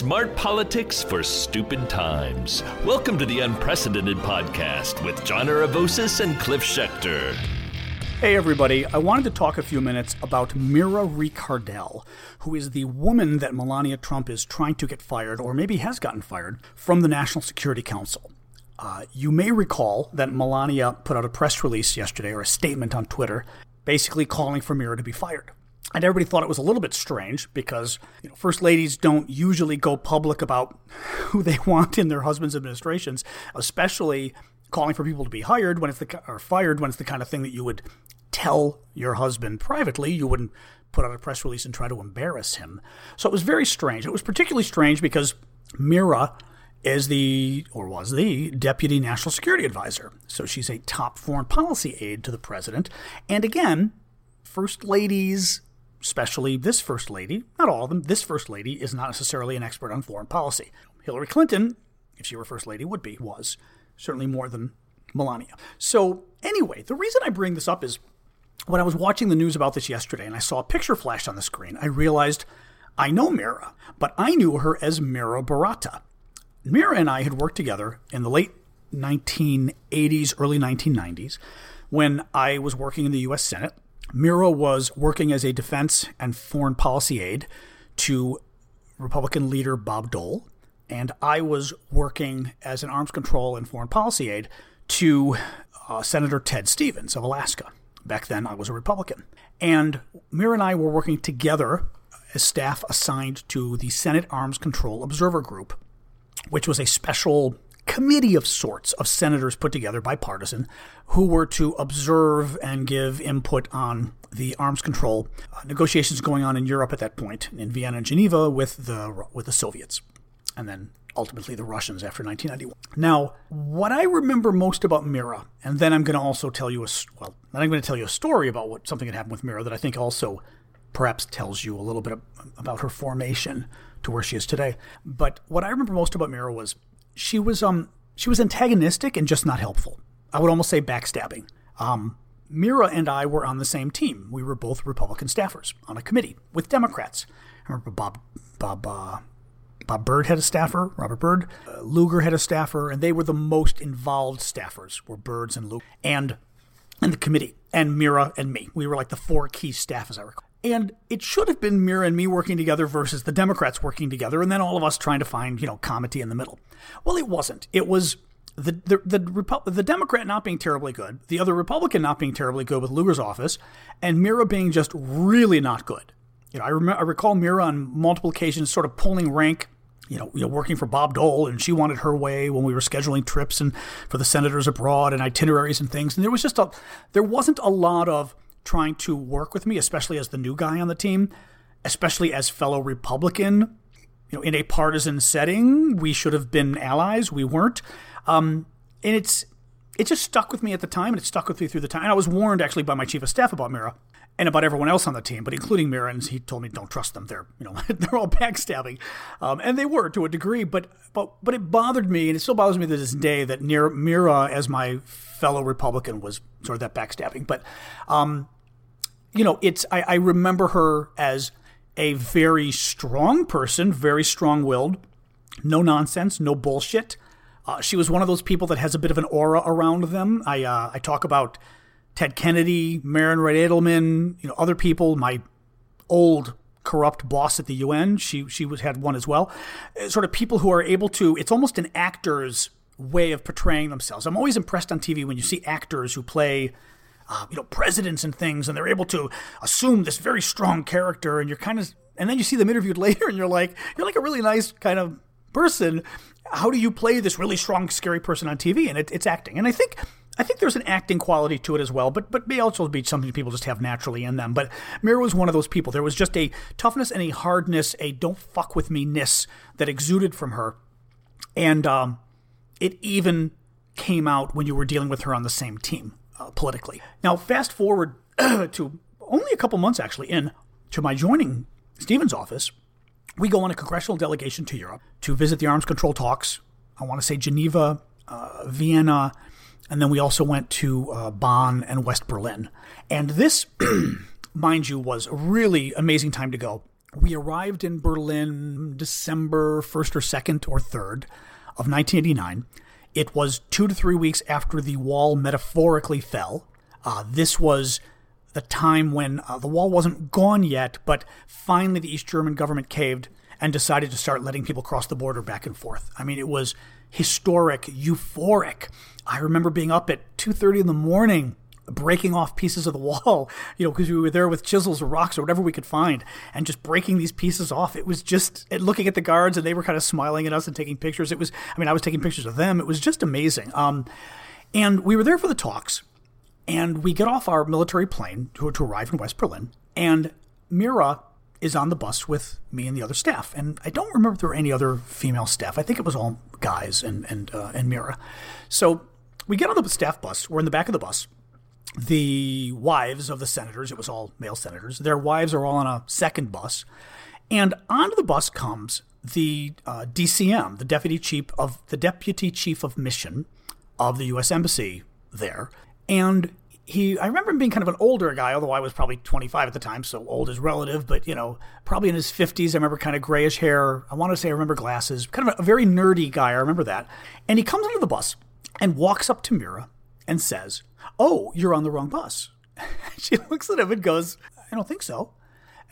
Smart politics for stupid times. Welcome to the UnPresidented Podcast with John Aravosis and Cliff Schecter. Hey, everybody. I wanted to talk a few minutes about Mira Ricardel, who is the woman that Melania Trump is trying to get fired, or maybe has gotten fired, from the National Security Council. Uh, you may recall that Melania put out a press release yesterday, or a statement on Twitter, basically calling for Mira to be fired. And everybody thought it was a little bit strange because you know, first ladies don't usually go public about who they want in their husbands' administrations, especially calling for people to be hired when it's the or fired when it's the kind of thing that you would tell your husband privately. You wouldn't put out a press release and try to embarrass him. So it was very strange. It was particularly strange because Mira is the or was the deputy national security advisor. So she's a top foreign policy aide to the president. And again, first ladies especially this first lady, not all of them, this first lady is not necessarily an expert on foreign policy. Hillary Clinton, if she were first lady, would be, was certainly more than Melania. So, anyway, the reason I bring this up is when I was watching the news about this yesterday and I saw a picture flash on the screen, I realized I know Mira, but I knew her as Mira Baratta. Mira and I had worked together in the late 1980s, early 1990s, when I was working in the U.S. Senate Mira was working as a defense and foreign policy aide to Republican leader Bob Dole, and I was working as an arms control and foreign policy aide to uh, Senator Ted Stevens of Alaska. Back then, I was a Republican. And Mira and I were working together as staff assigned to the Senate Arms Control Observer Group, which was a special committee of sorts of senators put together bipartisan who were to observe and give input on the arms control uh, negotiations going on in Europe at that point in Vienna and Geneva with the with the Soviets and then ultimately the Russians after 1991. Now, what I remember most about Mira, and then I'm going to also tell you a well, then I'm going to tell you a story about what something that happened with Mira that I think also perhaps tells you a little bit about her formation to where she is today. But what I remember most about Mira was she was um she was antagonistic and just not helpful. I would almost say backstabbing. Um, Mira and I were on the same team. We were both Republican staffers on a committee with Democrats. I remember Bob Bob uh, Bob Byrd had a staffer, Robert Byrd. Uh, Lugar had a staffer, and they were the most involved staffers. Were Byrds and Lugar and and the committee and Mira and me. We were like the four key staff, as I recall. And it should have been Mira and me working together versus the Democrats working together, and then all of us trying to find, you know, comity in the middle. Well, it wasn't. It was the the the, Repu- the Democrat not being terribly good, the other Republican not being terribly good with Lugar's office, and Mira being just really not good. You know, I, rem- I recall Mira on multiple occasions sort of pulling rank you know, you know, working for Bob Dole, and she wanted her way when we were scheduling trips and for the senators abroad and itineraries and things. And there was just a, there wasn't a lot of trying to work with me, especially as the new guy on the team, especially as fellow Republican. You know, in a partisan setting, we should have been allies. We weren't, um, and it's it just stuck with me at the time, and it stuck with me through the time. And I was warned actually by my chief of staff about Mira and about everyone else on the team, but including Mira, he told me don't trust them. They're you know they're all backstabbing, um, and they were to a degree. But but but it bothered me, and it still bothers me to this day that near Mira as my fellow Republican was sort of that backstabbing. But, um, you know, it's I, I remember her as a very strong person, very strong willed, no nonsense, no bullshit. Uh, she was one of those people that has a bit of an aura around them. I uh, I talk about Ted Kennedy, Marian Wright Edelman, you know, other people. My old corrupt boss at the UN, she she was had one as well. Uh, sort of people who are able to. It's almost an actor's way of portraying themselves. I'm always impressed on TV when you see actors who play, uh, you know, presidents and things, and they're able to assume this very strong character, and you're kind of, and then you see them interviewed later, and you're like, you're like a really nice kind of person. How do you play this really strong, scary person on TV? And it, it's acting, and I think. I think there's an acting quality to it as well, but but may also be something people just have naturally in them. But Mira was one of those people. There was just a toughness and a hardness, a don't fuck with me ness that exuded from her, and um, it even came out when you were dealing with her on the same team uh, politically. Now, fast forward to only a couple months actually in to my joining Stevens' office. We go on a congressional delegation to Europe to visit the arms control talks. I want to say Geneva, uh, Vienna, and then we also went to uh, Bonn and West Berlin. And this, mind you, was a really amazing time to go. we arrived in Berlin December 1st or 2nd or 3rd of 1989. It was two to three weeks after the wall metaphorically fell. Uh, this was the time when uh, the wall wasn't gone yet, but finally the East German government caved and decided to start letting people cross the border back and forth. I mean, it was historic, euphoric. I remember being up at 2:30 in the morning breaking off pieces of the wall, you know, because we were there with chisels or rocks or whatever we could find, and just breaking these pieces off. It was just looking at the guards, and they were kind of smiling at us and taking pictures. It was, I mean, I was taking pictures of them. It was just amazing. Um, and we were there for the talks, and we get off our military plane to, to arrive in West Berlin, and Mira is on the bus with me and the other staff. And I don't remember if there were any other female staff. I think it was all guys and and uh, and Mira. So we get on the staff bus. We're in the back of the bus. The wives of the senators, it was all male senators, their wives are all on a second bus. And onto the bus comes the uh, DCM, the deputy chief of the deputy chief of mission of the U.S. embassy there, and he I remember him being kind of an older guy, although I was probably 25 at the time, so old is relative, but you know, probably in his 50s. I remember kind of grayish hair. I want to say I remember glasses. Kind of a, a very nerdy guy. I remember that. And he comes onto the bus and walks up to Mira and says, "Oh, you're on the wrong bus." she looks at him and goes, "I don't think so."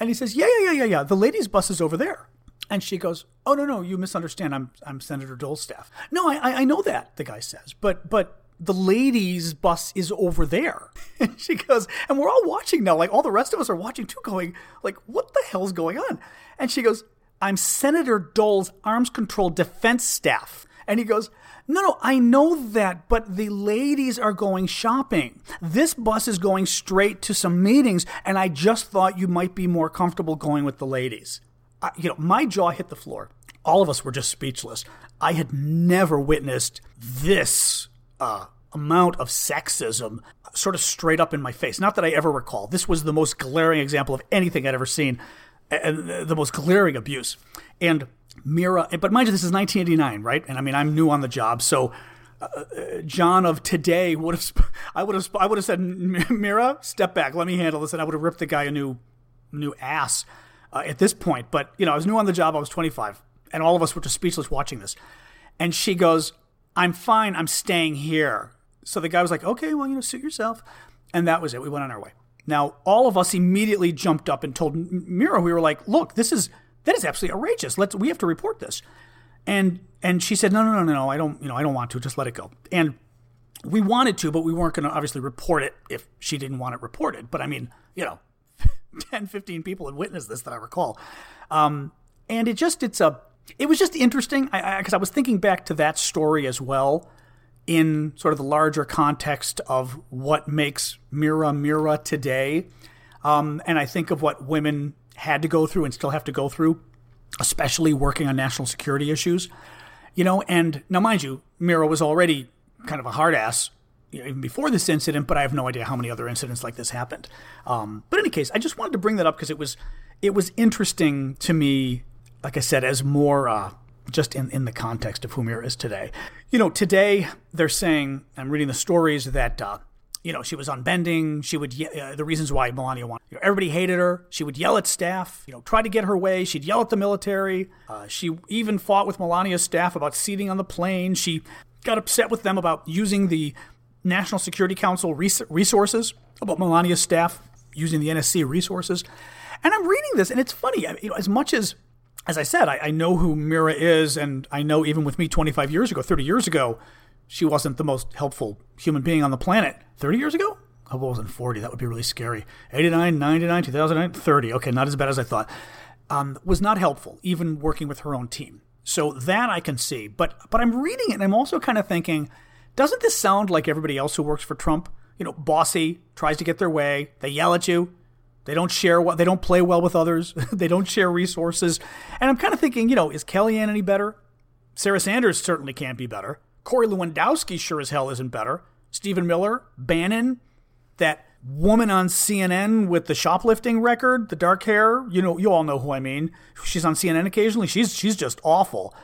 And he says, "Yeah, yeah, yeah, yeah, yeah. The ladies' bus is over there." And she goes, "Oh no, no, you misunderstand. I'm I'm Senator Dole's staff." No, I I know that the guy says, but but the ladies' bus is over there. And she goes, and we're all watching now. Like all the rest of us are watching too, going, like, what the hell's going on? And she goes, I'm Senator Dole's arms control defense staff. And he goes, no, no, I know that, but the ladies are going shopping. This bus is going straight to some meetings, and I just thought you might be more comfortable going with the ladies. I, you know, my jaw hit the floor. All of us were just speechless. I had never witnessed this uh, amount of sexism sort of straight up in my face. Not that I ever recall. This was the most glaring example of anything I'd ever seen, and the most glaring abuse. And Mira, but mind you, this is 1989, right? And I mean, I'm new on the job, so. Uh, John of today would have, I would have, I would have said, Mira, step back, let me handle this, and I would have ripped the guy a new, new ass uh, at this point. But you know, I was new on the job. I was 25, and all of us were just speechless watching this. And she goes, I'm fine. I'm staying here. So the guy was like, okay, well, you know, suit yourself. And that was it. We went on our way. Now, all of us immediately jumped up and told Mira, we were like, look, this is, that is absolutely outrageous. Let's, we have to report this. And, and she said, no, no, no, no, no, I don't, you know, I don't want to. Just let it go. And we wanted to, but we weren't going to obviously report it if she didn't want it reported. But I mean, you know, 10, 15 people had witnessed this that I recall. Um, and it just, it's a, it was just interesting because I, I, I was thinking back to that story as well in sort of the larger context of what makes Mira Mira today. Um, and I think of what women had to go through and still have to go through, especially working on national security issues. You know, and now, mind you, Mira was already kind of a hard ass you know, even before this incident, but I have no idea how many other incidents like this happened. Um, but in any case, I just wanted to bring that up because it was it was interesting to me like I said, as more uh, just in, in the context of who Mira is today. You know, today they're saying, I'm reading the stories that, uh, you know, she was unbending. She would, uh, the reasons why Melania wanted, you know, everybody hated her. She would yell at staff, you know, try to get her way. She'd yell at the military. Uh, she even fought with Melania's staff about seating on the plane. She got upset with them about using the National Security Council res- resources, about Melania's staff using the NSC resources. And I'm reading this, and it's funny. I you know, as much as as I said, I, I, know who Mira is, and I know even with me 25 years ago, 30 years ago, she wasn't the most helpful human being on the planet. 30 years ago? I wasn't 40. That would be really scary. 89, 99, 2009, 30. Okay, not as bad as I thought. Um, was not helpful, even working with her own team. So that I can see. But but I'm reading it, and I'm also kind of thinking, doesn't this sound like everybody else who works for Trump? You know, bossy, tries to get their way. They yell at you. They don't share what they don't play well with others. they don't share resources. And I'm kind of thinking, you know, is Kellyanne any better? Sarah Sanders certainly can't be better. Corey Lewandowski sure as hell isn't better. Stephen Miller, Bannon, that woman on CNN with the shoplifting record, the dark hair, you know, you all know who I mean. She's on CNN occasionally. She's she's just awful.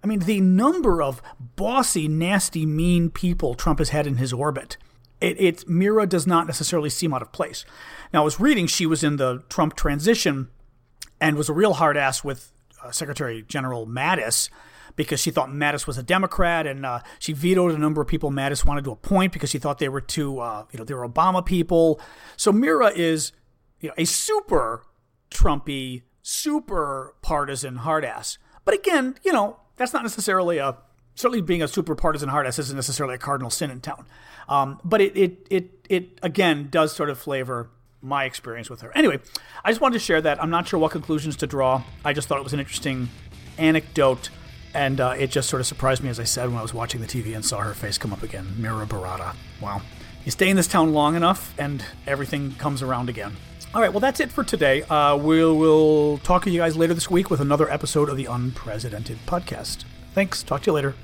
I mean, the number of bossy, nasty, mean people Trump has had in his orbit. It, it Mira does not necessarily seem out of place. Now, I was reading she was in the Trump transition and was a real hard ass with uh, Secretary General Mattis because she thought Mattis was a Democrat, and uh, she vetoed a number of people Mattis wanted to appoint because she thought they were too, uh, you know, they were Obama people. So Mira is, you know, a super Trumpy, super partisan hard ass. But again, you know, that's not necessarily a certainly being a super partisan hard ass isn't necessarily a cardinal sin in town. Um, but it, it it it again does sort of flavor my experience with her. Anyway, I just wanted to share that. I'm not sure what conclusions to draw. I just thought it was an interesting anecdote, and uh, it just sort of surprised me, as I said, when I was watching the TV and saw her face come up again. Mira Baratta. Wow. You stay in this town long enough, and everything comes around again. All right, well, that's it for today. Uh, we'll, we'll talk to you guys later this week with another episode of the UnPresidented Podcast. Thanks. Talk to you later.